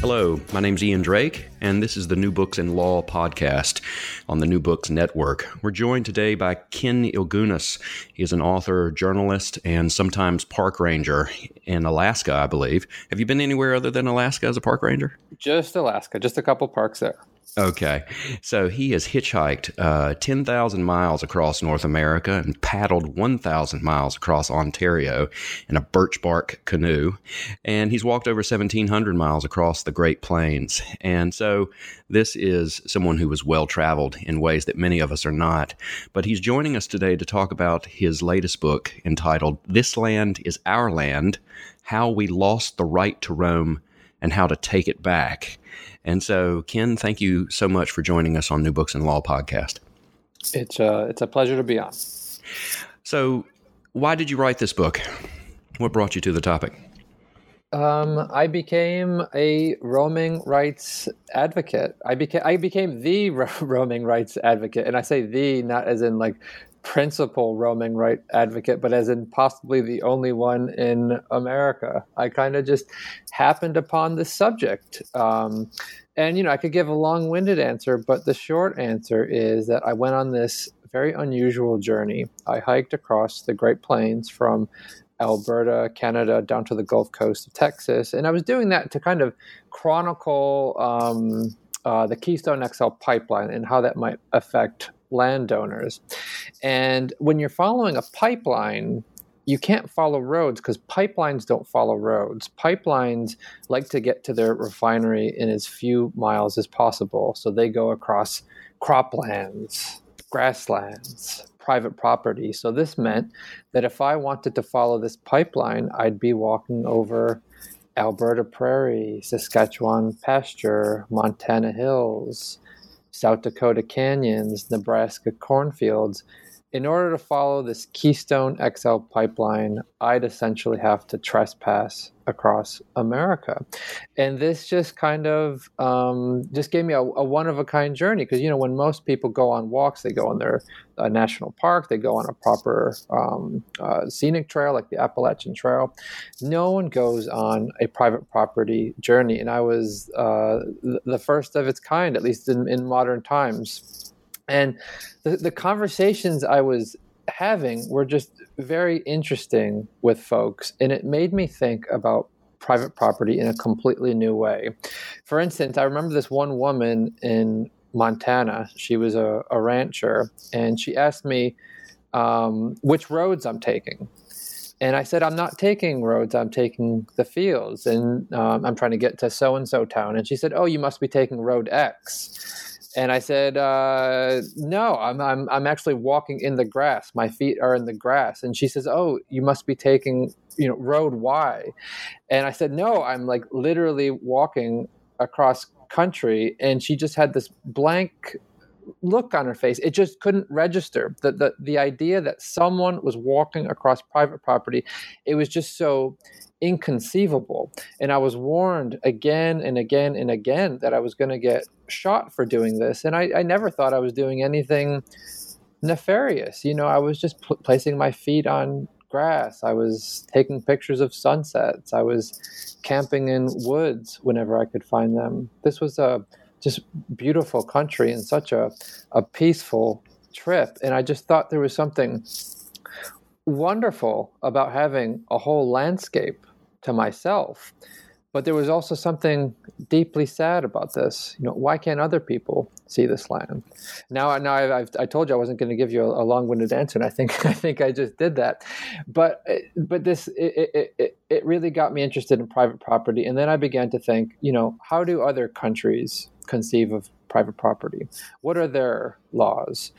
Hello, my name's Ian Drake, and this is the New Books in Law podcast on the New Books Network. We're joined today by Ken Ilgunas. He is an author, journalist, and sometimes park ranger in Alaska, I believe. Have you been anywhere other than Alaska as a park ranger? Just Alaska, just a couple parks there. Okay. So he has hitchhiked uh, 10,000 miles across North America and paddled 1,000 miles across Ontario in a birch bark canoe. And he's walked over 1,700 miles across the Great Plains. And so this is someone who was well traveled in ways that many of us are not. But he's joining us today to talk about his latest book entitled This Land is Our Land How We Lost the Right to Roam and How to Take It Back. And so, Ken, thank you so much for joining us on New Books in Law podcast. It's a, uh, it's a pleasure to be on. So, why did you write this book? What brought you to the topic? Um, I became a roaming rights advocate. I became I became the ro- roaming rights advocate, and I say the not as in like principal roaming right advocate, but as in possibly the only one in America. I kind of just happened upon this subject. Um, and, you know, I could give a long winded answer, but the short answer is that I went on this very unusual journey. I hiked across the Great Plains from Alberta, Canada, down to the Gulf Coast of Texas. And I was doing that to kind of chronicle um, uh, the Keystone XL pipeline and how that might affect landowners. And when you're following a pipeline, you can't follow roads because pipelines don't follow roads. Pipelines like to get to their refinery in as few miles as possible. So they go across croplands, grasslands, private property. So this meant that if I wanted to follow this pipeline, I'd be walking over Alberta prairie, Saskatchewan pasture, Montana hills, South Dakota canyons, Nebraska cornfields, in order to follow this Keystone XL pipeline, I'd essentially have to trespass across America. And this just kind of um, just gave me a, a one of a kind journey because, you know, when most people go on walks, they go on their uh, national park, they go on a proper um, uh, scenic trail like the Appalachian Trail. No one goes on a private property journey. And I was uh, the first of its kind, at least in, in modern times and the, the conversations I was having were just very interesting with folks. And it made me think about private property in a completely new way. For instance, I remember this one woman in Montana. She was a, a rancher, and she asked me um, which roads I'm taking. And I said, I'm not taking roads, I'm taking the fields, and um, I'm trying to get to so and so town. And she said, Oh, you must be taking road X. And I said, uh, "No, I'm, I'm I'm actually walking in the grass. My feet are in the grass." And she says, "Oh, you must be taking you know road Y." And I said, "No, I'm like literally walking across country." And she just had this blank look on her face. It just couldn't register the the the idea that someone was walking across private property. It was just so inconceivable. And I was warned again and again and again that I was going to get shot for doing this. And I, I, never thought I was doing anything nefarious. You know, I was just pl- placing my feet on grass. I was taking pictures of sunsets. I was camping in woods whenever I could find them. This was a just beautiful country and such a, a peaceful trip. And I just thought there was something wonderful about having a whole landscape to myself. But there was also something deeply sad about this. You know, why can't other people see this land? Now, now I've, I've i told you I wasn't going to give you a, a, long-winded answer, and I think I think I just did that. But but this it, it, it, it really got me interested in private property, and then I began to think, you know, how do other countries conceive of private property? What are their laws?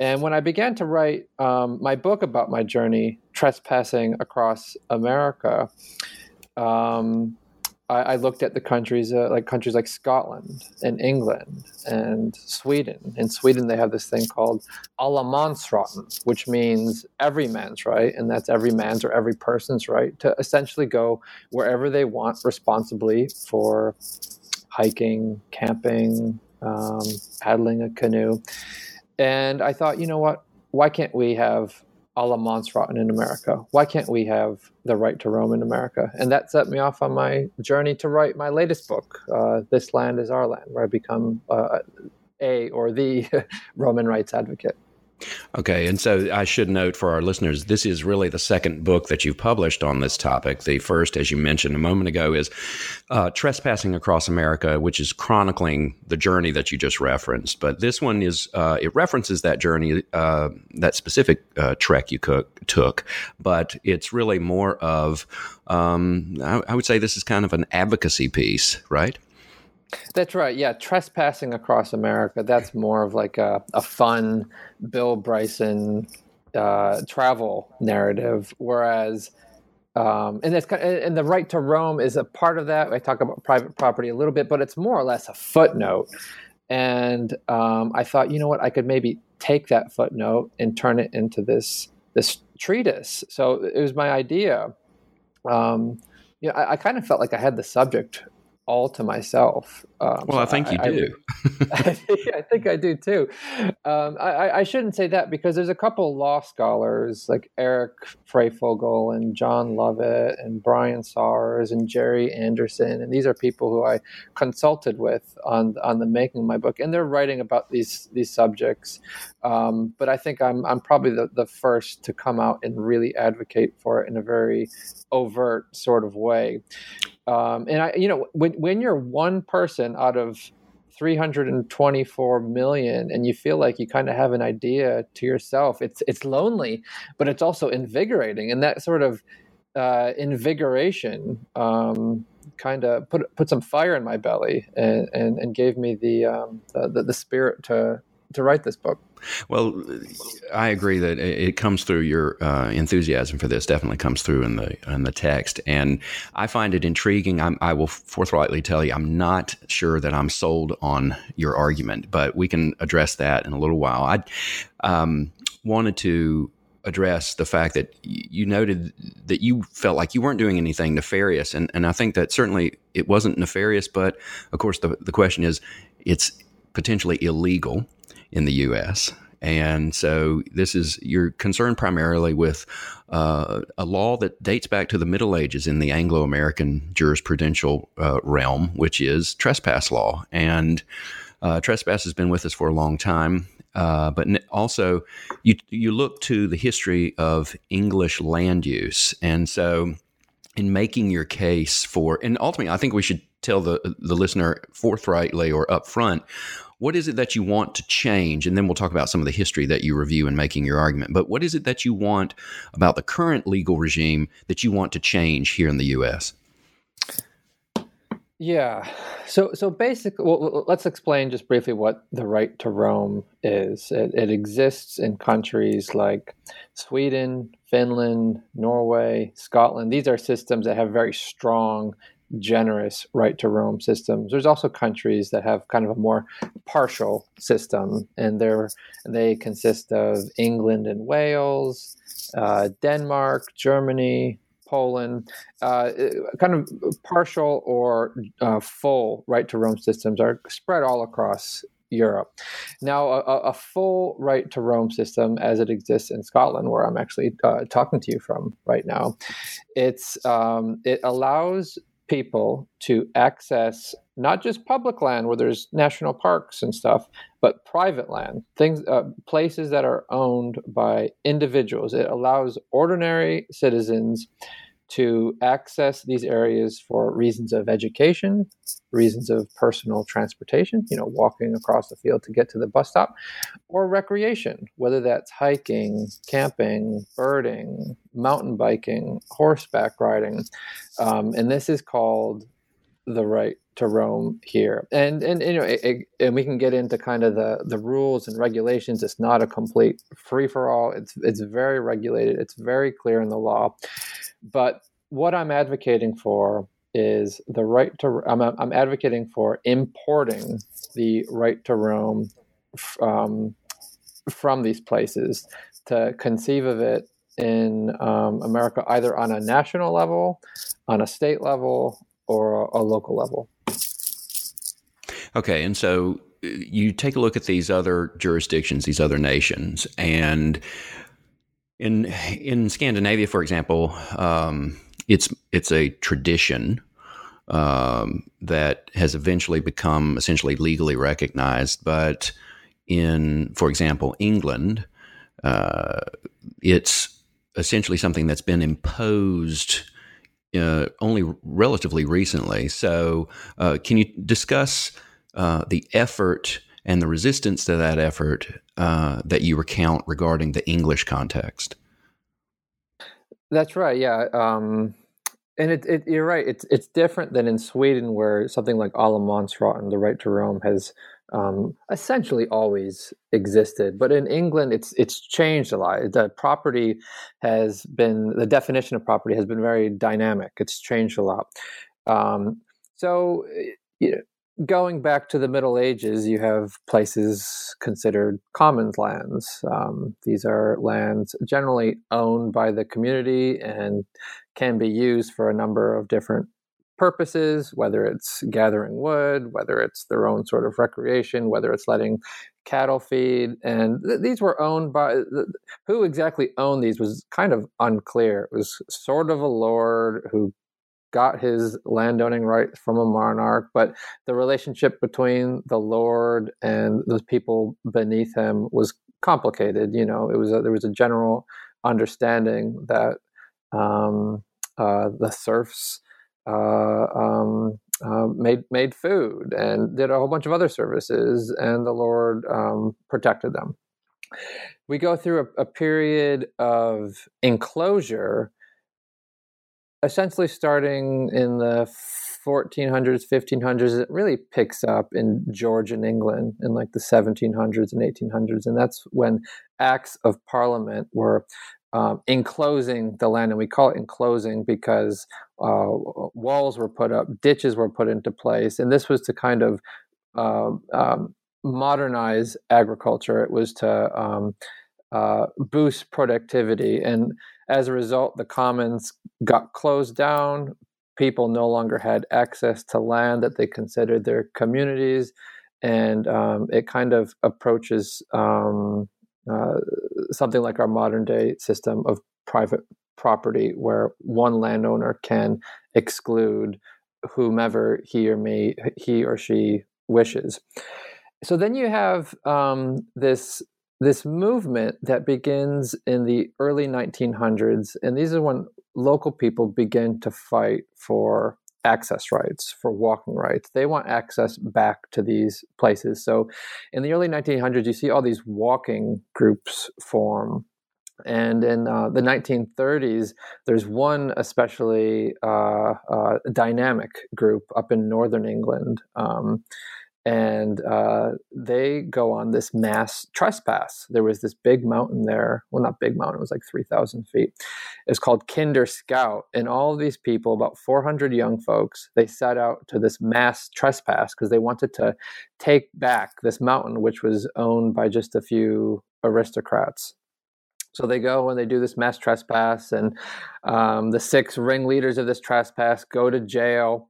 And when I began to write um, my book about my journey trespassing across America, um, I, I looked at the countries uh, like countries like Scotland and England and Sweden. In Sweden, they have this thing called allemansrätten, which means every man's right, and that's every man's or every person's right to essentially go wherever they want responsibly for hiking, camping, um, paddling a canoe. And I thought, you know what? Why can't we have a la allemansrätten in America? Why can't we have the right to roam in America? And that set me off on my journey to write my latest book, uh, This Land is Our Land, where I become uh, a or the Roman rights advocate. Okay, and so I should note for our listeners, this is really the second book that you've published on this topic. The first, as you mentioned a moment ago, is uh, Trespassing Across America, which is chronicling the journey that you just referenced. But this one is, uh, it references that journey, uh, that specific uh, trek you cook, took, but it's really more of, um, I, I would say this is kind of an advocacy piece, right? That's right. Yeah, trespassing across America. That's more of like a, a fun Bill Bryson uh, travel narrative, whereas. Um, and that's and the right to roam is a part of that. I talk about private property a little bit, but it's more or less a footnote. And um, I thought, you know what, I could maybe take that footnote and turn it into this this treatise. So it was my idea. Um, you know, I, I, kind of felt like I had the subject all to myself. Um, well, so I think you I, do. I, I, think I do too. Um, I, I, shouldn't say that because there's a couple law scholars like Eric Freyfogle and John Lovett and Brian Sawers and Jerry Anderson, and these are people who I consulted with on on the making of my book, and they're writing about these these subjects. Um, but I think I'm I'm probably the, the first to come out and really advocate for it in a very overt sort of way. Um, and I, you know, when when you're one person out of 324 million and you feel like you kind of have an idea to yourself it's it's lonely but it's also invigorating and that sort of uh, invigoration um, kind of put put some fire in my belly and and, and gave me the, um, the, the spirit to to write this book well, I agree that it comes through your uh, enthusiasm for this. Definitely comes through in the in the text, and I find it intriguing. I'm, i will forthrightly tell you, I'm not sure that I'm sold on your argument, but we can address that in a little while. I um, wanted to address the fact that you noted that you felt like you weren't doing anything nefarious, and and I think that certainly it wasn't nefarious, but of course the the question is, it's potentially illegal in the U.S. And so this is you're concerned primarily with uh, a law that dates back to the Middle Ages in the Anglo-American jurisprudential uh, realm, which is trespass law. And uh, trespass has been with us for a long time. Uh, but also, you you look to the history of English land use, and so in making your case for, and ultimately, I think we should tell the the listener forthrightly or upfront what is it that you want to change? And then we'll talk about some of the history that you review in making your argument. But what is it that you want about the current legal regime that you want to change here in the U.S.? Yeah. So so basically, well, let's explain just briefly what the right to roam is. It, it exists in countries like Sweden, Finland, Norway, Scotland. These are systems that have very strong generous right to roam systems. There's also countries that have kind of a more partial system, and they they consist of England and Wales, uh, Denmark, Germany, Poland. Uh, kind of partial or uh, full right to roam systems are spread all across Europe. Now, a, a, full right to roam system, as it exists in Scotland, where I'm actually uh, talking to you from right now, it's um, it allows people to access not just public land where there's national parks and stuff, but private land, things, uh, places that are owned by individuals. It allows ordinary citizens to access these areas for reasons of education, reasons of personal transportation, you know, walking across the field to get to the bus stop, or recreation, whether that's hiking, camping, birding, mountain biking, horseback riding. Um, and this is called the right to roam here. And and you know, it, it, and we can get into kind of the the rules and regulations. It's not a complete free for all. It's it's very regulated. It's very clear in the law. But what I'm advocating for is the right to. I'm, I'm advocating for importing the right to roam um, from these places to conceive of it in um, America either on a national level, on a state level, or a, a local level. Okay, and so uh, you take a look at these other jurisdictions, these other nations, and in in Scandinavia, for example, um, it's it's a tradition um, that has eventually become essentially legally recognized. But in, for example, England, uh, it's essentially something that's been imposed uh, only relatively recently. So, uh, can you discuss uh, the effort and the resistance to that effort uh, that you recount regarding the English context? That's right. Yeah. Um, and it, it, you're right. It's it's different than in Sweden, where something like allemansrätten, the right to roam, has um, essentially always existed. But in England, it's it's changed a lot. The property has been the definition of property has been very dynamic. It's changed a lot. Um, so, you know, going back to the Middle Ages, you have places considered commons lands. Um, these are lands generally owned by the community and can be used for a number of different purposes, whether it's gathering wood, whether it's their own sort of recreation, whether it's letting cattle feed. And th- these were owned by th- who exactly owned these was kind of unclear. It was sort of a lord who got his landowning rights from a monarch, but the relationship between the lord and the people beneath him was complicated. You know, it was a, there was a general understanding that um, uh, the serfs um, uh, made made food and did a whole bunch of other services, and the Lord um, protected them. We go through a, a period of enclosure essentially starting in the 1400s 1500s it really picks up in georgian england in like the 1700s and 1800s and that's when acts of parliament were um, enclosing the land and we call it enclosing because uh, walls were put up ditches were put into place and this was to kind of uh, um, modernize agriculture it was to um, uh, boost productivity and as a result, the commons got closed down. People no longer had access to land that they considered their communities. And um, it kind of approaches um, uh, something like our modern day system of private property, where one landowner can exclude whomever he or me, he or she wishes. So then you have um, this this movement that begins in the early 1900s, and these are when local people begin to fight for access rights, for walking rights. They want access back to these places. So in the early 1900s, you see all these walking groups form. And in uh, the 1930s, there's one especially uh, uh, dynamic group up in northern England. Um, and uh, they go on this mass trespass. There was this big mountain there. Well, not big mountain. It was like three thousand feet. It's called Kinder Scout, and all these people, about four hundred young folks, they set out to this mass trespass because they wanted to take back this mountain, which was owned by just a few aristocrats. So they go and they do this mass trespass, and um, the six ringleaders of this trespass go to jail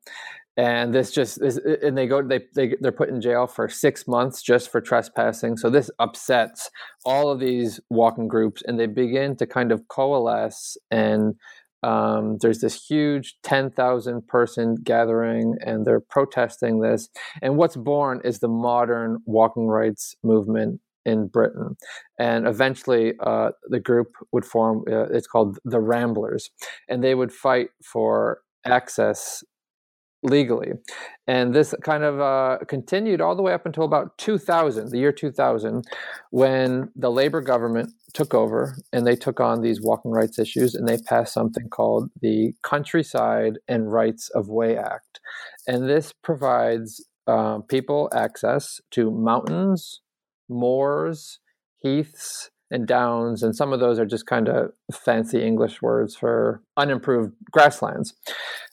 and this just is, and they go they, they they're put in jail for six months just for trespassing. So this upsets all of these walking groups and they begin to kind of coalesce. And um, there's this huge 10,000 person gathering and they're protesting this. And what's born is the modern walking rights movement in Britain. And eventually, uh, the group would form, uh, it's called the Ramblers, and they would fight for access legally. And this kind of uh, continued all the way up until about 2000, the year 2000, when the Labor government took over and they took on these walking rights issues and they passed something called the Countryside and Rights of Way Act. And this provides uh, people access to mountains, moors, heaths, and downs, and some of those are just kind of fancy English words for unimproved grasslands.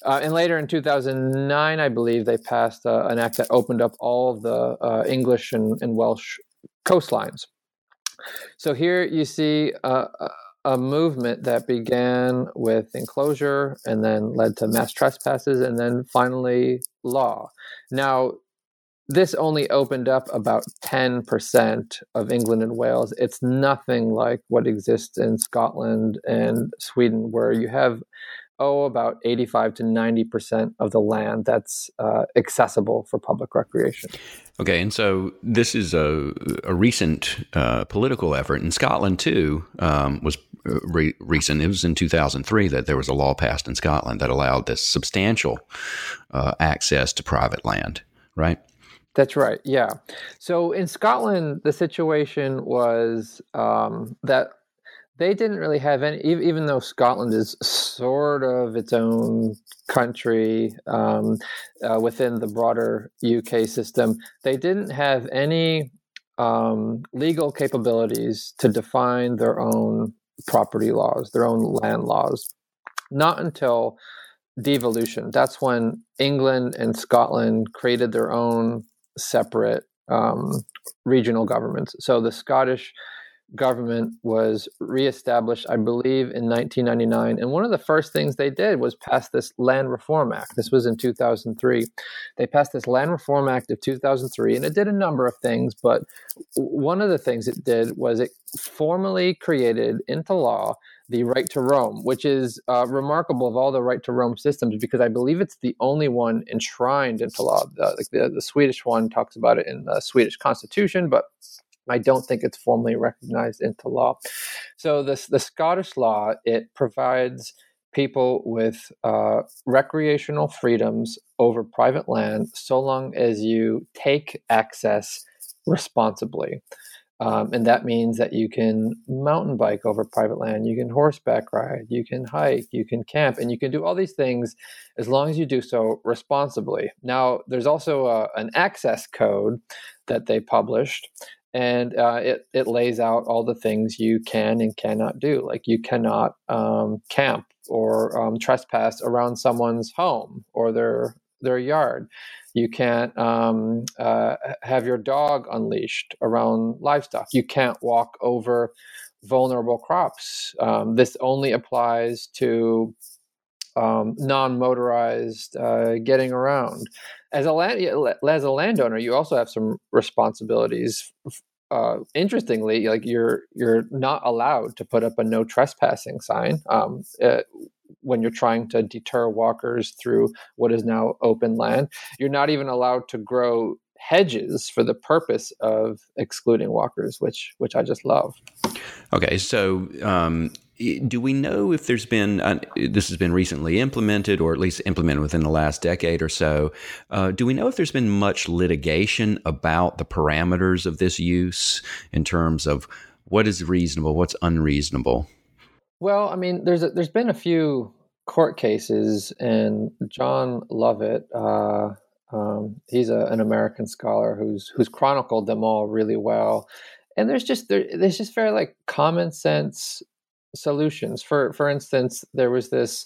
Uh, and later in 2009, I believe they passed uh, an act that opened up all of the uh, English and, and, Welsh coastlines. So here you see uh, a movement that began with enclosure and then led to mass trespasses and then finally law. Now, this only opened up about 10% of England and Wales. It's nothing like what exists in Scotland and Sweden, where you have, oh, about 85 to 90% of the land that's uh, accessible for public recreation. Okay, and so this is a, a recent uh, political effort in Scotland too. Um, was uh, re- recent. It was in 2003 that there was a law passed in Scotland that allowed this substantial uh, access to private land. Right. That's right. Yeah. So in Scotland, the situation was um, that they didn't really have any, even though Scotland is sort of its own country um, uh, within the broader UK system, they didn't have any um, legal capabilities to define their own property laws, their own land laws. Not until devolution. That's when England and Scotland created their own separate um, regional governments. So the Scottish government was reestablished, I believe, in 1999. And one of the first things they did was pass this Land Reform Act. This was in 2003. They passed this Land Reform Act of 2003, and it did a number of things. But one of the things it did was it formally created into law the right to roam, which is uh, remarkable of all the right to roam systems because I believe it's the only one enshrined into law. The, the, the Swedish one talks about it in the Swedish constitution, but I don't think it's formally recognized into law. So the Scottish law it provides people with uh, recreational freedoms over private land so long as you take access responsibly. Um, and that means that you can mountain bike over private land, you can horseback ride, you can hike, you can camp, and you can do all these things as long as you do so responsibly. Now, there's also a, an access code that they published, and uh, it, it lays out all the things you can and cannot do. Like you cannot um, camp or um, trespass around someone's home or their their yard. You can't um, uh, have your dog unleashed around livestock. You can't walk over vulnerable crops. Um, this only applies to um, non-motorized uh, getting around. As a land, as a landowner, you also have some responsibilities. Uh, interestingly, like you're you're not allowed to put up a no trespassing sign. Um, uh, when you're trying to deter walkers through what is now open land. You're not even allowed to grow hedges for the purpose of excluding walkers, which which I just love. Okay, so um, do we know if there's been uh, this has been recently implemented, or at least implemented within the last decade or so? Uh, do we know if there's been much litigation about the parameters of this use in terms of what is reasonable, what's unreasonable? Well, I mean, there's a, there's been a few court cases, and John Lovett, uh, um, he's a, an American scholar who's who's chronicled them all really well. And there's just there, there's just very like common sense solutions. For for instance, there was this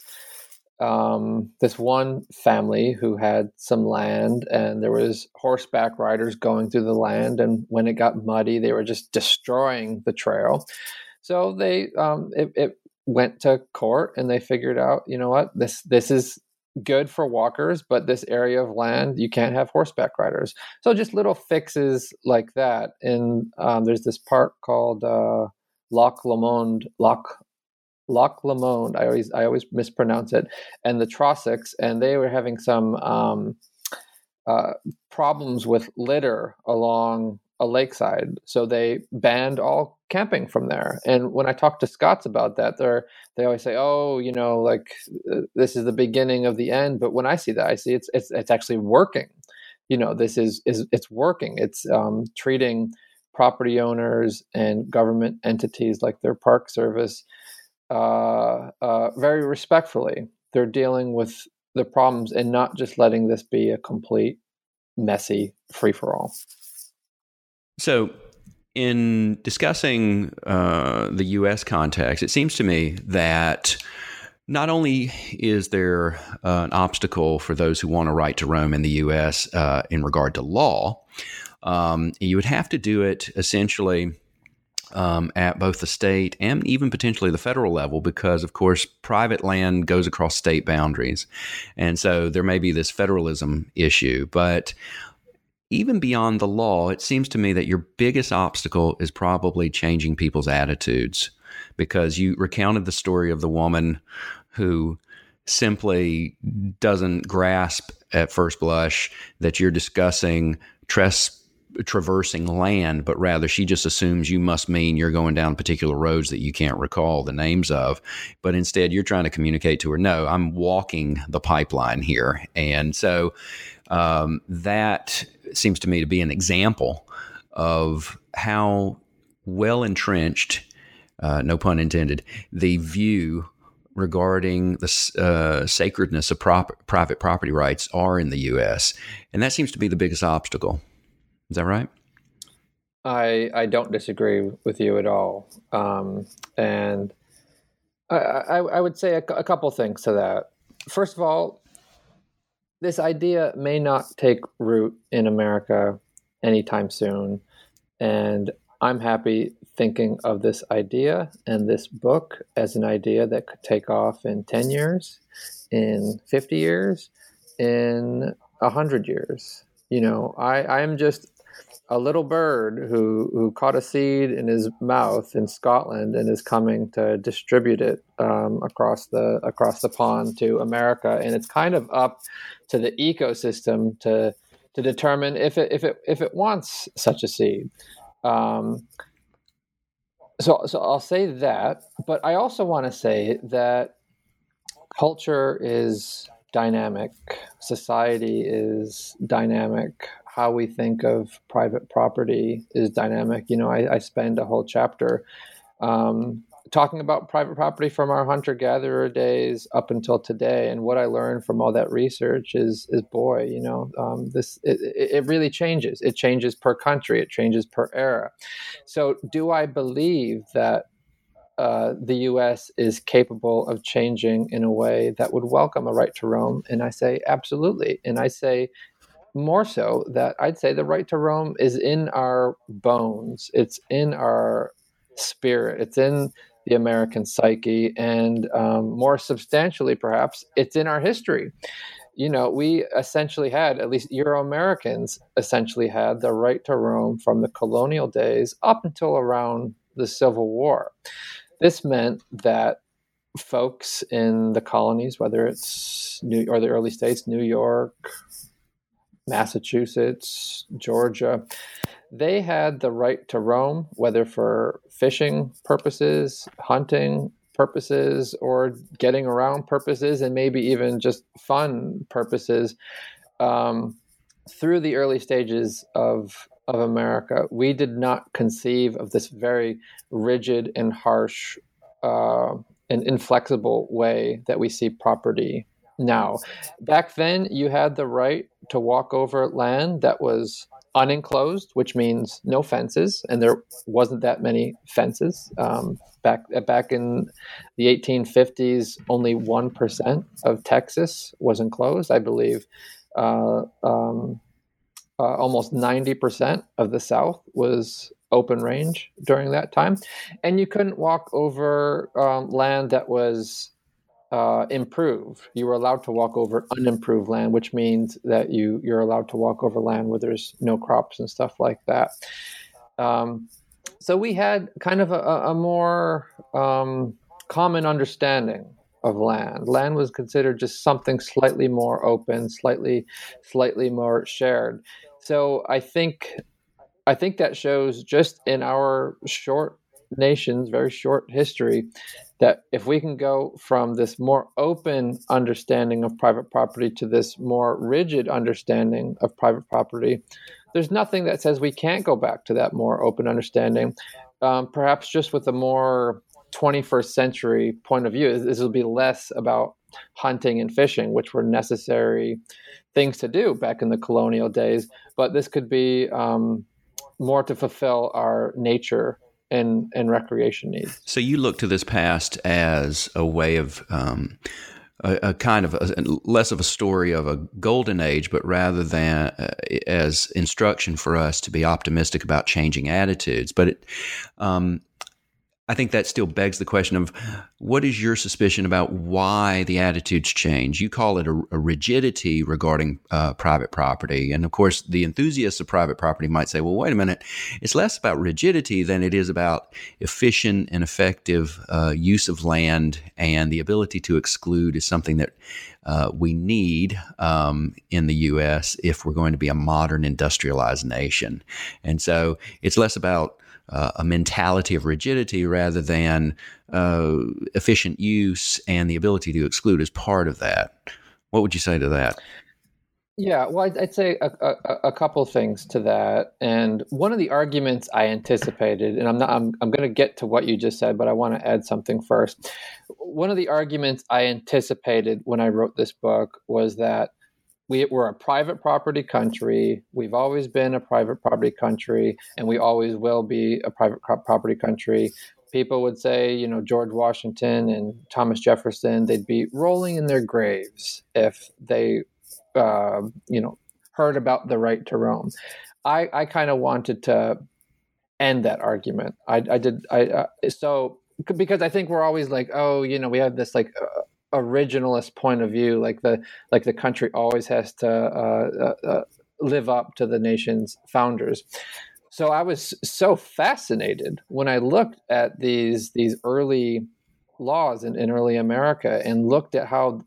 um, this one family who had some land, and there was horseback riders going through the land, and when it got muddy, they were just destroying the trail. So they um, it, it went to court and they figured out, you know what, this this is good for walkers, but this area of land you can't have horseback riders. So just little fixes like that. And um, there's this park called uh, Loch Lomond, Loch Loch Lomond. I always I always mispronounce it. And the Trossachs, and they were having some um, uh, problems with litter along a lakeside, so they banned all camping from there. And when I talk to Scots about that, they're they always say, "Oh, you know, like uh, this is the beginning of the end." But when I see that, I see it's it's it's actually working. You know, this is is it's working. It's um, treating property owners and government entities like their park service uh, uh, very respectfully. They're dealing with the problems and not just letting this be a complete messy free for all. So in discussing uh, the U.S. context, it seems to me that not only is there uh, an obstacle for those who want a right to roam in the U.S. Uh, in regard to law, um, you would have to do it essentially. Um, at both the state and even potentially the federal level, because of course private land goes across state boundaries, and so there may be this federalism issue. But even beyond the law, it seems to me that your biggest obstacle is probably changing people's attitudes because you recounted the story of the woman who simply doesn't grasp at first blush that you're discussing tres- traversing land, but rather she just assumes you must mean you're going down particular roads that you can't recall the names of. But instead, you're trying to communicate to her, no, I'm walking the pipeline here. And so um, that seems to me to be an example of how well entrenched, uh, no pun intended, the view regarding the uh, sacredness of prop- private property rights are in the U.S. And that seems to be the biggest obstacle. Is that right? I I don't disagree with you at all, um, and I, I, I would say a, a couple things to that. First of all, this idea may not take root in America anytime soon. And I'm happy thinking of this idea and this book as an idea that could take off in 10 years, in 50 years, in 100 years. You know, I, I'm just a little bird who who caught a seed in his mouth in Scotland and is coming to distribute it um, across the across the pond to America, and it's kind of up to the ecosystem to to determine if it if it if it wants such a seed. Um, so so I'll say that, but I also want to say that culture is dynamic, society is dynamic, how we think of private property is dynamic. You know, I, I spend a whole chapter um, talking about private property from our hunter gatherer days up until today, and what I learned from all that research is is boy, you know, um, this it, it really changes. It changes per country. It changes per era. So, do I believe that uh, the U.S. is capable of changing in a way that would welcome a right to roam? And I say absolutely. And I say more so that I'd say the right to roam is in our bones. It's in our spirit. It's in the American psyche, and um, more substantially, perhaps, it's in our history. You know, we essentially had, at least Euro Americans essentially had the right to roam from the colonial days up until around the Civil War. This meant that folks in the colonies, whether it's New or the early states, New York, Massachusetts, Georgia, they had the right to roam, whether for fishing purposes, hunting purposes, or getting around purposes, and maybe even just fun purposes. Um, through the early stages of of America, we did not conceive of this very rigid and harsh uh, and inflexible way that we see property now. Back then, you had the right to walk over land that was unenclosed, which means no fences, and there wasn't that many fences. Um, back back in the 1850s, only one percent of Texas was enclosed. I believe uh, um, uh, almost 90 percent of the South was open range during that time, and you couldn't walk over um, land that was uh, improve. You were allowed to walk over unimproved land, which means that you you're allowed to walk over land where there's no crops and stuff like that. Um, so we had kind of a, a more um, common understanding of land. Land was considered just something slightly more open, slightly slightly more shared. So I think I think that shows just in our short nation's very short history that if we can go from this more open understanding of private property to this more rigid understanding of private property, there's nothing that says we can't go back to that more open understanding. Um, perhaps just with a more 21st century point of view, this will be less about hunting and fishing, which were necessary things to do back in the colonial days. But this could be um, more to fulfill our nature and and recreation needs. So you look to this past as a way of um, a, a, kind of a, less of a story of a golden age, but rather than uh, as instruction for us to be optimistic about changing attitudes. But it, um, I think that still begs the question of what is your suspicion about why the attitudes change? You call it a, a rigidity regarding uh, private property. And of course, the enthusiasts of private property might say, well, wait a minute, it's less about rigidity than it is about efficient and effective uh, use of land, and the ability to exclude is something that uh, we need um, in the U.S. if we're going to be a modern industrialized nation. And so it's less about uh, a mentality of rigidity rather than uh, efficient use and the ability to exclude as part of that. What would you say to that? Yeah, well, I'd, I'd say a, a, a, couple things to that, and one of the arguments I anticipated, and I'm not, I'm, I'm going to get to what you just said, but I want to add something first. One of the arguments I anticipated when I wrote this book was that we, we're a private property country. We've always been a private property country, and we always will be a private property country. People would say, you know, George Washington and Thomas Jefferson, they'd be rolling in their graves if they, uh, you know, heard about the right to roam. I, I kind of wanted to end that argument. I, I did. I uh, so because I think we're always like, oh, you know, we have this like. Uh, originalist point of view, like the like the country always has to uh, uh, uh, live up to the nation's founders. So I was so fascinated when I looked at these these early laws in, in early America and looked at how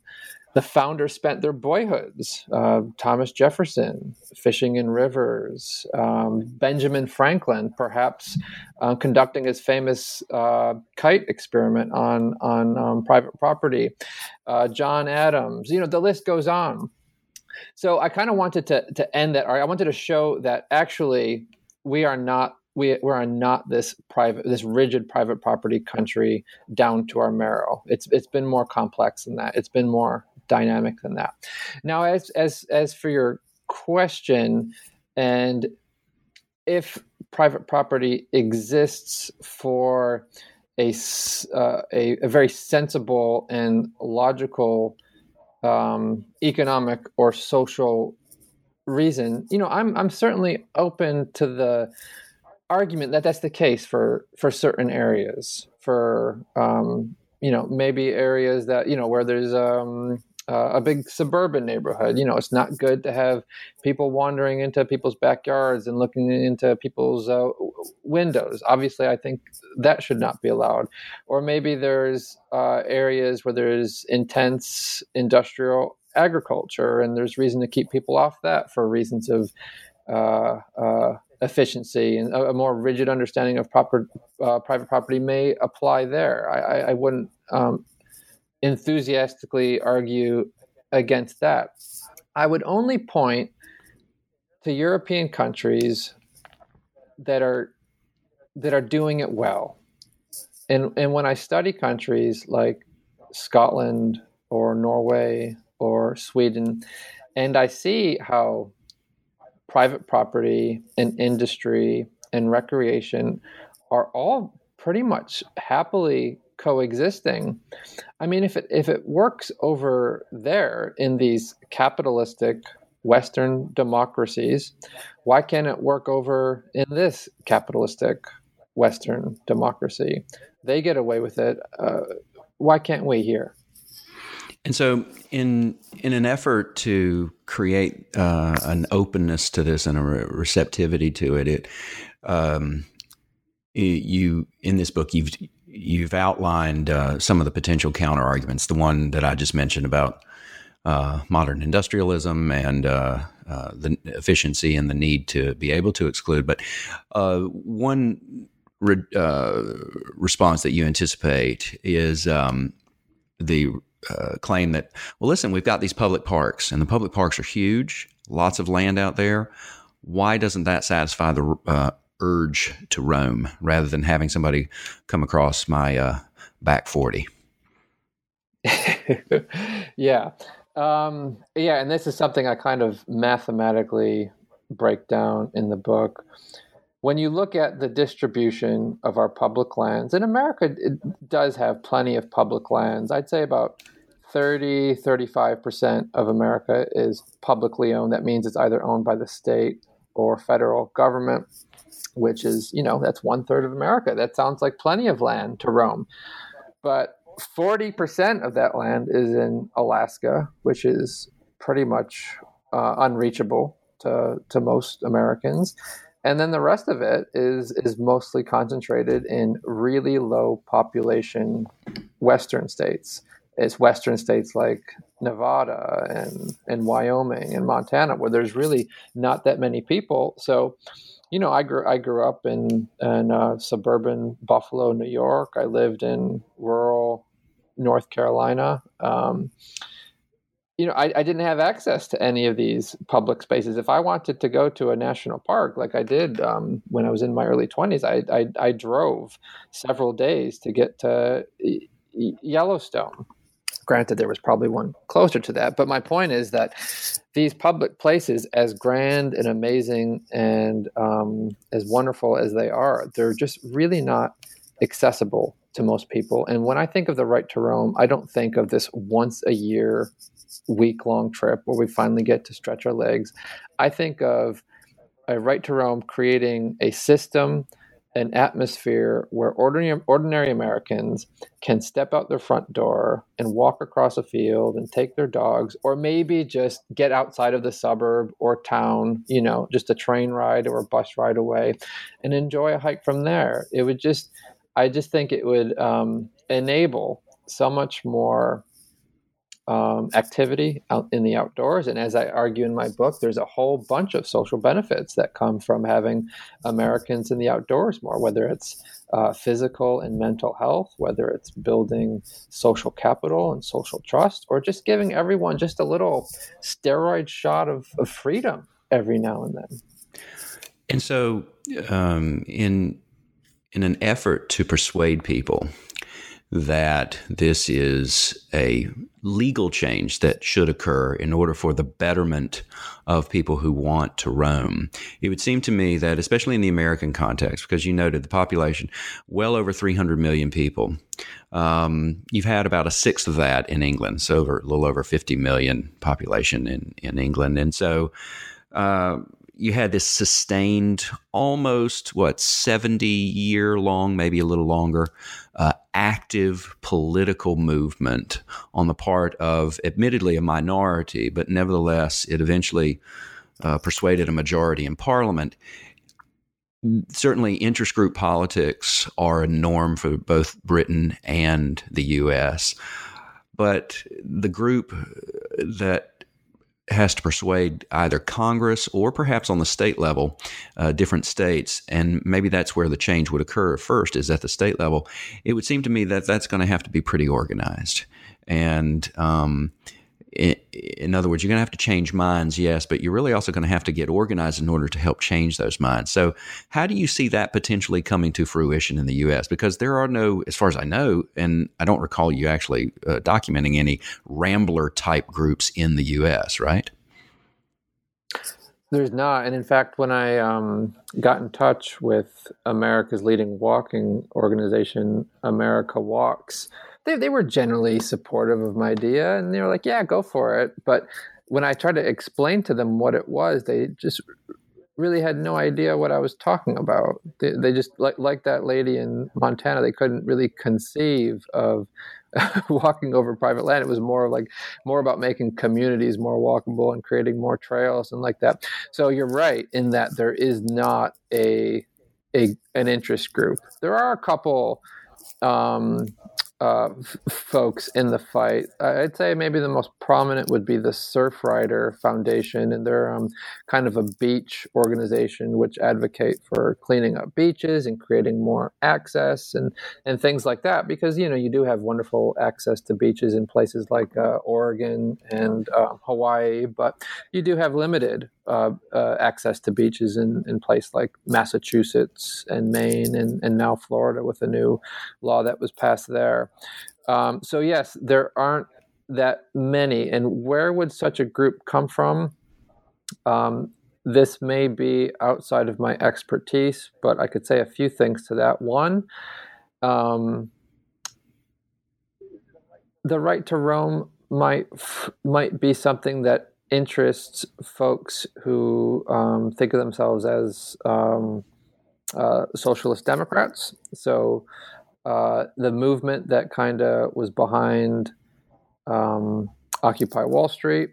the founders spent their boyhoods. Uh, Thomas Jefferson fishing in rivers, um, Benjamin Franklin perhaps uh, conducting his famous uh, kite experiment on on um, private property, uh, John Adams. You know the list goes on. So I kind of wanted to to end that. I wanted to show that actually we are not we, we are not this private, this rigid private property country down to our marrow. It's it's been more complex than that. It's been more dynamic than that. Now, as as as for your question, and if private property exists for a, uh, a, a, very sensible and logical um, economic or social reason, you know, I'm I'm certainly open to the argument that that's the case for for certain areas for um, you know maybe areas that you know where there's um, uh, a big suburban neighborhood. You know it's not good to have people wandering into people's backyards and looking into people's uh, windows. Obviously i think that should not be allowed. Or maybe there's uh, areas where there's intense industrial agriculture and there's reason to keep people off that for reasons of uh, uh, efficiency and a, more rigid understanding of proper uh, private property may apply there. I, I, I wouldn't um, enthusiastically argue against that. I would only point to European countries that are that are doing it well. And and when I study countries like Scotland or Norway or Sweden, and I see how private property and industry and recreation are all pretty much happily coexisting. I mean, if it if it works over there in these capitalistic Western democracies, why can't it work over in this capitalistic Western democracy? They get away with it. Uh, why can't we here? And so, in in an effort to create uh, an openness to this and a re- receptivity to it, it um, you in this book you've you've outlined uh, some of the potential counter arguments. The one that I just mentioned about uh, modern industrialism and uh, uh the efficiency and the need to be able to exclude. But uh, one re- uh, response that you anticipate is um, the claim that, well, listen, we've got these public parks, and the public parks are huge, lots of land out there. Why doesn't that satisfy the urge to roam rather than having somebody come across my uh, back 40? yeah. Um, yeah, and this is something I kind of mathematically break down in the book. when you look at the distribution of our public lands, in America, it does have plenty of public lands. I'd say about 30, 35% of America is publicly owned. That means it's either owned by the state or federal government, which is, you know, that's one third of America. That sounds like plenty of land to roam. But 40% of that land is in Alaska, which is pretty much uh, unreachable to, to most Americans and then the rest of it is is mostly concentrated in really low population western states it's western states like nevada and and wyoming and montana where there's really not that many people so you know i grew i grew up in in uh, suburban buffalo new york i lived in rural north carolina um, you know, I, I, didn't have access to any of these public spaces. If I wanted to go to a national park, like I did um, when I was in my early 20s, I, I, I drove several days to get to Yellowstone. Granted, there was probably one closer to that. But my point is that these public places, as grand and amazing and um, as wonderful as they are, they're just really not accessible to most people. And when I think of the right to roam, I don't think of this once a year week long trip where we finally get to stretch our legs. I think of a right to roam creating a system, an atmosphere where ordinary, ordinary Americans can step out their front door and walk across a field and take their dogs, or maybe just get outside of the suburb or town, you know, just a train ride or a bus ride away and enjoy a hike from there. It would just, I just think it would um, enable so much more um, activity out in the outdoors. And as I argue in my book, there's a whole bunch of social benefits that come from having Americans in the outdoors more, whether it's uh, physical and mental health, whether it's building social capital and social trust, or just giving everyone just a little steroid shot of, of freedom every now and then. And so, um, in in an effort to persuade people that this is a legal change that should occur in order for the betterment of people who want to roam. It would seem to me that, especially in the American context, because you noted the population, well over 300 million people, um, you've had about a sixth of that in England, so over, a little over 50 million population in, in England. And so, uh, you had this sustained, almost what seventy year long, maybe a little longer, uh, active political movement on the part of, admittedly, a minority, but nevertheless, it eventually uh, persuaded a majority in Parliament. Certainly, interest group politics are a norm for both Britain and the U.S. But the group that has to persuade either Congress or perhaps on the state level, uh, different states, and maybe that's where the change would occur first, is at the state level. It would seem to me that that's going to have to be pretty organized. And um, in other words, you're going to have to change minds, yes, but you're really also going to have to get organized in order to help change those minds. So, how do you see that potentially coming to fruition in the U.S.? Because there are no, as far as I know, and I don't recall you actually uh, documenting any Rambler type groups in the U.S., right? There's not. And in fact, when I um, got in touch with America's leading walking organization, America Walks, they, they were generally supportive of my idea and they were like, yeah, go for it. But when I tried to explain to them what it was, they just really had no idea what I was talking about. They, they just like like that lady in Montana. They couldn't really conceive of walking over private land. It was more like more about making communities more walkable and creating more trails and like that. So you're right in that there is not a a an interest group. There are a couple um, uh, folks in the fight. I'd say maybe the most prominent would be the Surfrider Foundation, and they're um, kind of a beach organization which advocate for cleaning up beaches and creating more access and and things like that. Because you know you do have wonderful access to beaches in places like uh, Oregon and uh, Hawaii, but you do have limited uh, uh, access to beaches in, in place like Massachusetts and Maine and, and now Florida with a new law that was passed there. Um, so, yes, there aren't that many. And where would such a group come from? Um, this may be outside of my expertise, but I could say a few things to that. One, um, the right to roam might might be something that interests folks who um, think of themselves as um, uh, socialist Democrats. So uh, the movement that kind of was behind um, Occupy Wall Street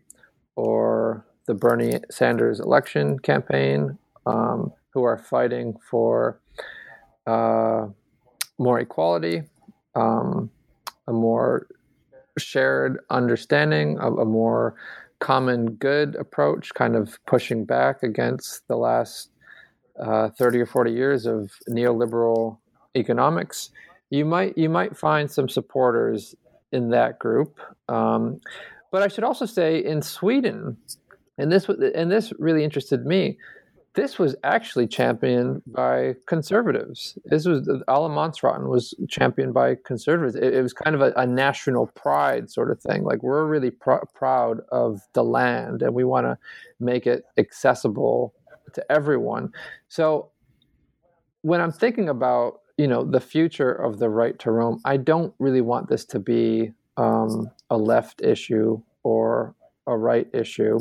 or the Bernie Sanders election campaign, um, who are fighting for uh, more equality, um, a more shared understanding, of a more common good approach, kind of pushing back against the last uh, 30 or 40 years of neoliberal economics. You might you might find some supporters in that group, um, but I should also say in Sweden, and this and this really interested me. This was actually championed by conservatives. This was Allemansrätten was championed by conservatives. It, it was kind of a, a, national pride sort of thing. Like we're really pr- proud of the land, and we want to make it accessible to everyone. So when I'm thinking about you know the future of the right to roam, I don't really want this to be um, a left issue or a right issue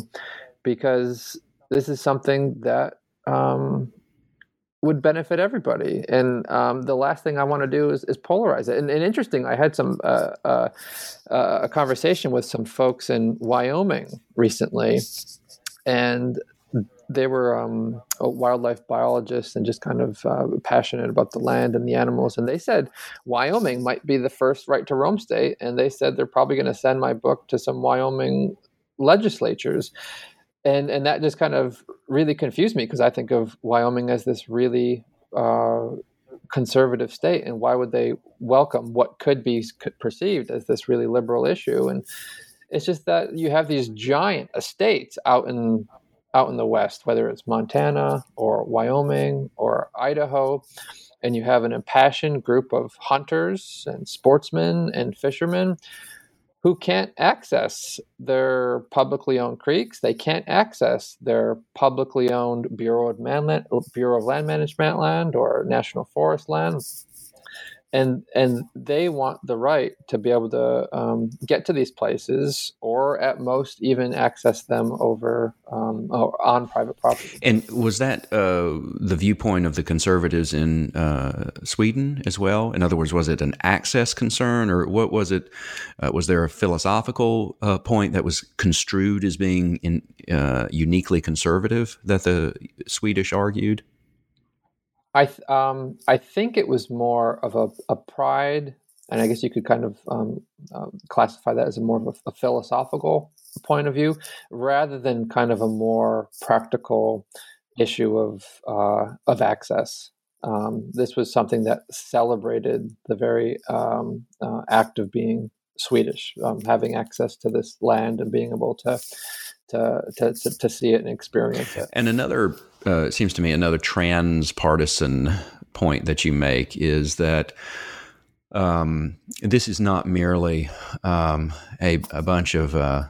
because this is something that um, would benefit everybody. And um, the last thing I want to do is, is polarize it. And, and, interesting, I had some uh, uh, uh, a conversation with some folks in Wyoming recently, and they were um, wildlife biologists and just kind of uh, passionate about the land and the animals. And they said Wyoming might be the first right to roam state. And they said they're probably going to send my book to some Wyoming legislatures and and that just kind of really confused me because I think of Wyoming as this really uh, conservative state, and why would they welcome what could be perceived as this really liberal issue? And it's just that you have these giant estates out in out in the west, whether it's Montana or Wyoming or Idaho, and you have an impassioned group of hunters and sportsmen and fishermen who can't access their publicly owned creeks. They can't access their publicly owned Bureau of, Bureau of Land Management land or National Forest land and and they want the right to be able to um, get to these places or at most even access them over um, on private property. And was that uh, the viewpoint of the conservatives in uh, Sweden as well? In other words was it an access concern or what was it uh, was there a philosophical uh, point that was construed as being in, uh, uniquely conservative that the Swedish argued I th- um, I think it was more of a, a, pride, and I guess you could kind of um, uh, classify that as a more of a, a, philosophical point of view, rather than kind of a more practical issue of uh, of access. Um, this was something that celebrated the very um, uh, act of being Swedish, um, having access to this land and being able to to, to, to see it and experience it. And another, uh, it seems to me, another transpartisan point that you make is that um, this is not merely um, a, a, bunch of uh,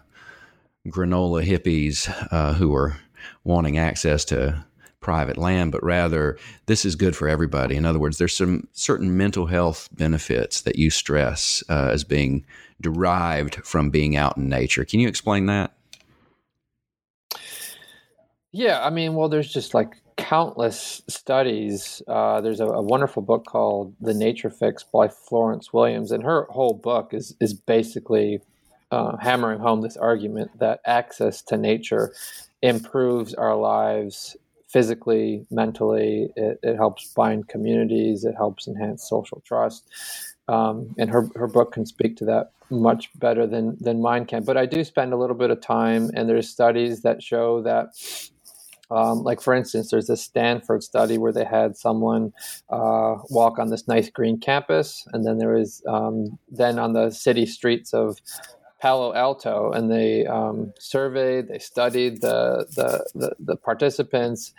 granola hippies uh, who are wanting access to private land, but rather this is good for everybody. In other words, there's some certain mental health benefits that you stress uh, as being derived from being out in nature. Can you explain that? Yeah, I mean, well, there's just like countless studies. Uh, there's a, a, wonderful book called The Nature Fix by Florence Williams, and her whole book is is basically uh, hammering home this argument that access to nature improves our lives physically, mentally. It, it helps bind communities. It helps enhance social trust. Um, and her, her book can speak to that much better than than mine can. But I do spend a little bit of time, and there's studies that show that um, like for instance, there's a Stanford study where they had someone uh, walk on this nice green campus, and then there was um, then on the city streets of Palo Alto, and they um, surveyed, they studied the, the, the the participants,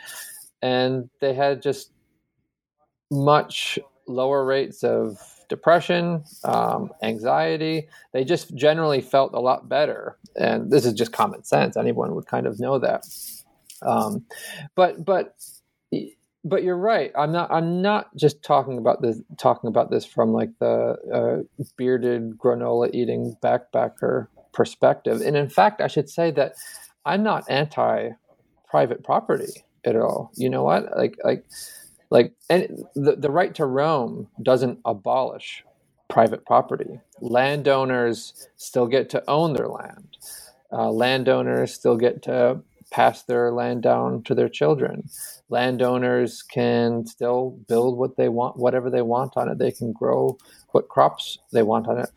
and they had just much lower rates of depression, um, anxiety. They just generally felt a lot better. And this is just common sense. Anyone would kind of know that. Um, but but but you're right. I'm not. I'm not just talking about this. Talking about this from like the uh, bearded granola eating backpacker perspective. And in fact, I should say that I'm not anti private property at all. You know what? Like like like and the the right to roam doesn't abolish private property. Landowners still get to own their land. Uh, landowners still get to pass their land down to their children. Landowners can still build what they want, whatever they want on it. They can grow what crops they want on it.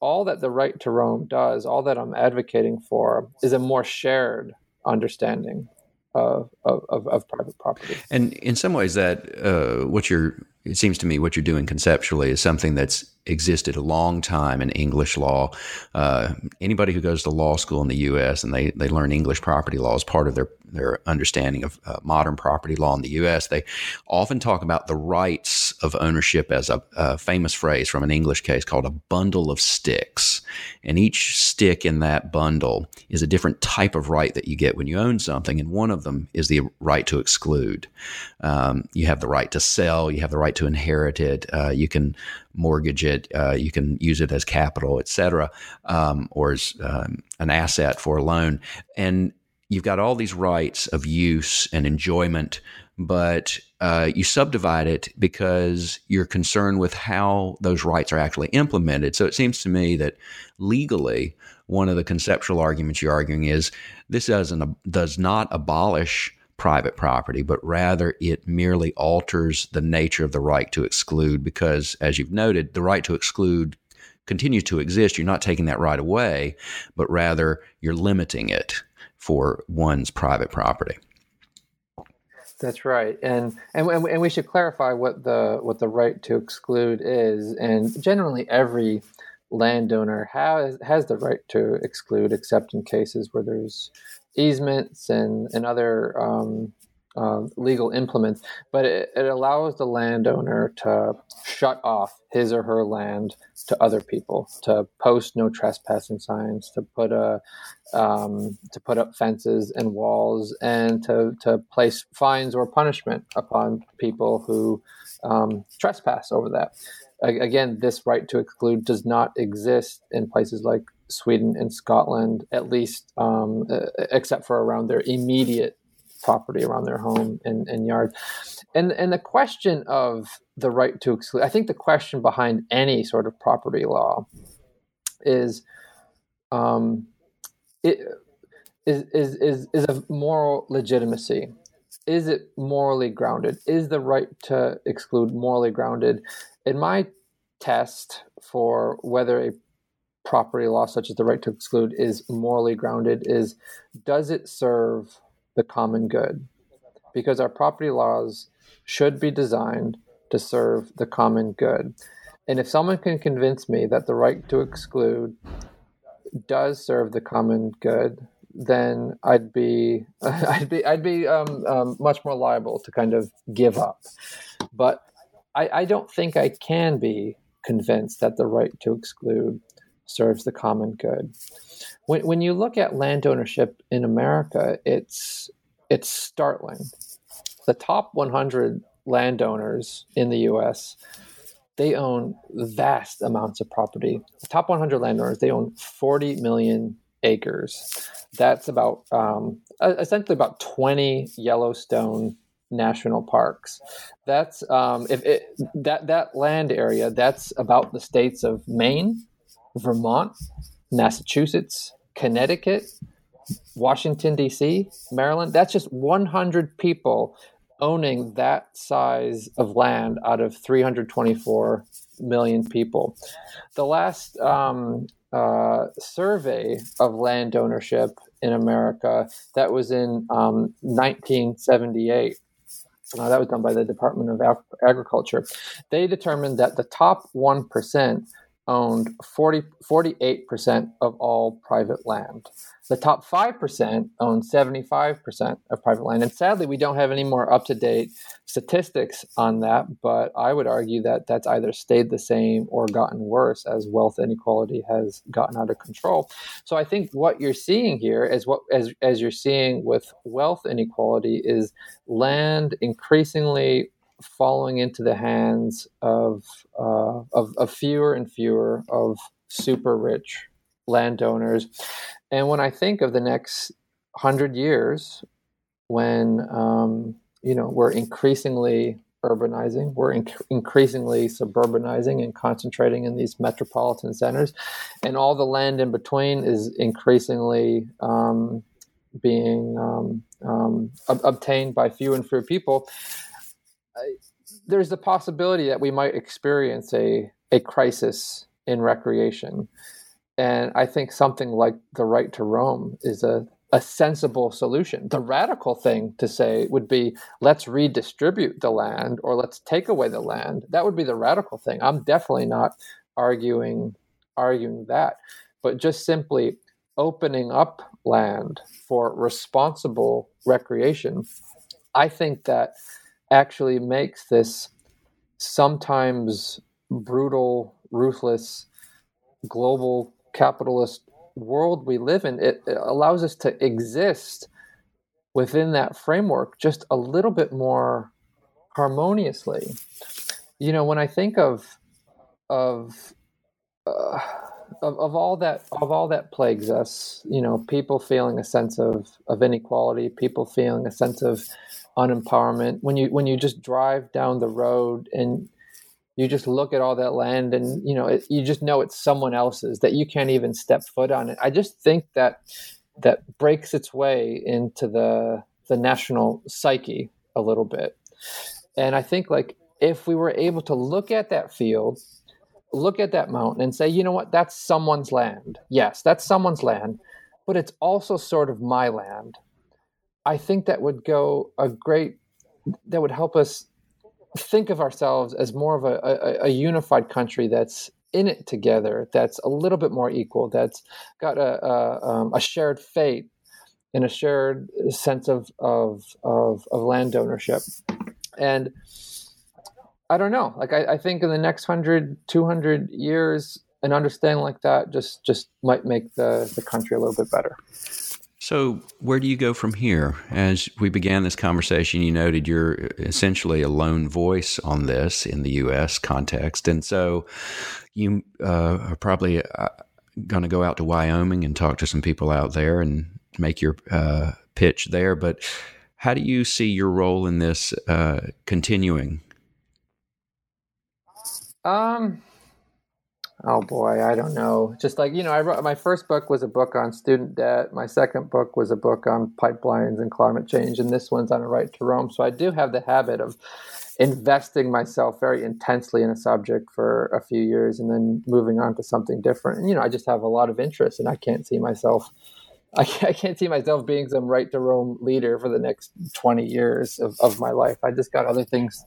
All that the right to roam does, all that I'm advocating for, is a more shared understanding of, of, of, private property. And in some ways, that uh, what you're, it seems to me, what you're doing conceptually is something that's existed a long time in English law. Uh, anybody who goes to law school in the U.S. and they, they learn English property law as part of their, their understanding of uh, modern property law in the U.S., they often talk about the rights of ownership as a, a, famous phrase from an English case called a bundle of sticks. And each stick in that bundle is a different type of right that you get when you own something. And one of them is the right to exclude. Um, you have the right to sell, you have the right to inherit it, uh, you can mortgage it, uh, you can use it as capital, et cetera, um, or as um, an asset for a loan. And you've got all these rights of use and enjoyment, but uh, you subdivide it because you're concerned with how those rights are actually implemented. So it seems to me that legally, one of the conceptual arguments you're arguing is this doesn't does not abolish private property, but rather it merely alters the nature of the right to exclude because, as you've noted, the right to exclude continues to exist. You're not taking that right away, but rather you're limiting it for one's private property. That's right, and and and we should clarify what the what the right to exclude is. And generally, every landowner has has the right to exclude, except in cases where there's easements and, and other um, uh, legal implements, but it, it, allows the landowner to shut off his or her land to other people, to post no trespassing signs, to put a um, to put up fences and walls, and to to place fines or punishment upon people who um, trespass over that. Again, this right to exclude does not exist in places like Sweden and Scotland, at least, um, except for around their immediate property, around their home and, and yard. And and the question of the right to exclude, I think the question behind any sort of property law is, um, it is is is is of moral legitimacy. Is it morally grounded? Is the right to exclude morally grounded? In my test for whether a property law, such as the right to exclude, is morally grounded is does it serve the common good? Because our property laws should be designed to serve the common good. And if someone can convince me that the right to exclude does serve the common good, then I'd be I'd be I'd be um, um, much more liable to kind of give up. But I, I don't think I can be convinced that the right to exclude serves the common good. When, when you look at land ownership in America, it's it's startling. The top 100 landowners in the U.S. they own vast amounts of property. The top 100 landowners they own 40 million acres. That's about um, essentially about 20 Yellowstone national parks. That's um, if it, that that land area. That's about the states of Maine, Vermont, Massachusetts, Connecticut, Washington, D.C., Maryland. That's just 100 people owning that size of land out of 324 million people. The last um, uh, survey of land ownership in America that was in um, 1978. Uh, that was done by the Department of Agriculture. They determined that the top 1% owned 40, 48% of all private land. The top 5% own 75% of private land. And sadly, we don't have any more up to date statistics on that, but I would argue that that's either stayed the same or gotten worse as wealth inequality has gotten out of control. So I think what you're seeing here is what, as, as you're seeing with wealth inequality, is land increasingly falling into the hands of, uh, of, of fewer and fewer of super rich landowners. And when I think of the next hundred years, when um, you know we're increasingly urbanizing, we're inc- increasingly suburbanizing and concentrating in these metropolitan centers, and all the land in between is increasingly um, being um, um ob- obtained by few and fewer people. There's the possibility that we might experience a a crisis in recreation and I think something like the right to roam is a, a sensible solution. The radical thing to say would be let's redistribute the land or let's take away the land. That would be the radical thing. I'm definitely not arguing arguing that. But just simply opening up land for responsible recreation, I think that actually makes this sometimes brutal, ruthless global capitalist world we live in, it, it allows us to exist within that framework just a little bit more harmoniously. You know, when I think of of uh, of, of all that of all that plagues us, you know, people feeling a sense of of inequality, people feeling a sense of unempowerment. When you when you just drive down the road and you just look at all that land and you know it, you just know it's someone else's that you can't even step foot on it. I just think that that breaks its way into the the national psyche a little bit. And i think like if we were able to look at that field look at that mountain and say you know what? That's someone's land. Yes that's someone's land but it's also sort of my land i think that would go a great that would help us think of ourselves as more of a, a, a, unified country that's in it together, that's a little bit more equal, that's got a, a, um, a shared fate and a shared sense of, of, of, of, land ownership. And I don't know, like I, I think in the next 100, 200 years, an understanding like that just, just might make the, the country a little bit better. So, where do you go from here? As we began this conversation, you noted you're essentially a lone voice on this in the U.S. context. And so, you uh, are probably uh, going to go out to Wyoming and talk to some people out there and make your uh, pitch there. But how do you see your role in this uh, continuing? Um, Oh boy, I don't know. Just like you know, I wrote my first book was a book on student debt. My second book was a book on pipelines and climate change, and this one's on a right to roam. So I do have the habit of investing myself very intensely in a subject for a few years, and then moving on to something different. And you know, I just have a lot of interest, and I can't see myself. I can't see myself being some right to roam leader for the next 20 years of, of my life. I just got other things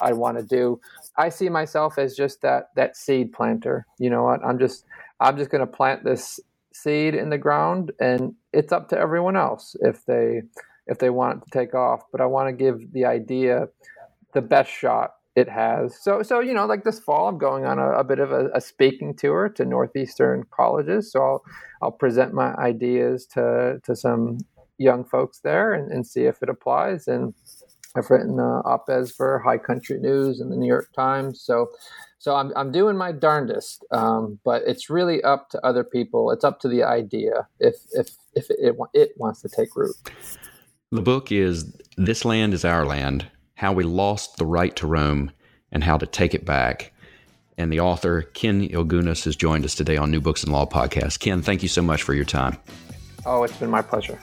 I want to do. I see myself as just that that seed planter. You know what? I'm just I'm just going to plant this seed in the ground, and it's up to everyone else if they if they want it to take off. But I want to give the idea the best shot it has. So so you know, like this fall, I'm going on a, a bit of a, a, speaking tour to northeastern colleges. So I'll I'll present my ideas to to some young folks there and, and see if it applies and I've written uh, op-eds for High Country News and the New York Times. So, so I'm I'm doing my darndest, um, but it's really up to other people. It's up to the idea if if if it, it, it wants to take root. The book is "This Land Is Our Land: How We Lost the Right to Roam and How to Take It Back." And the author Ken Ilgunas has joined us today on New Books in Law podcast. Ken, thank you so much for your time. Oh, it's been my pleasure.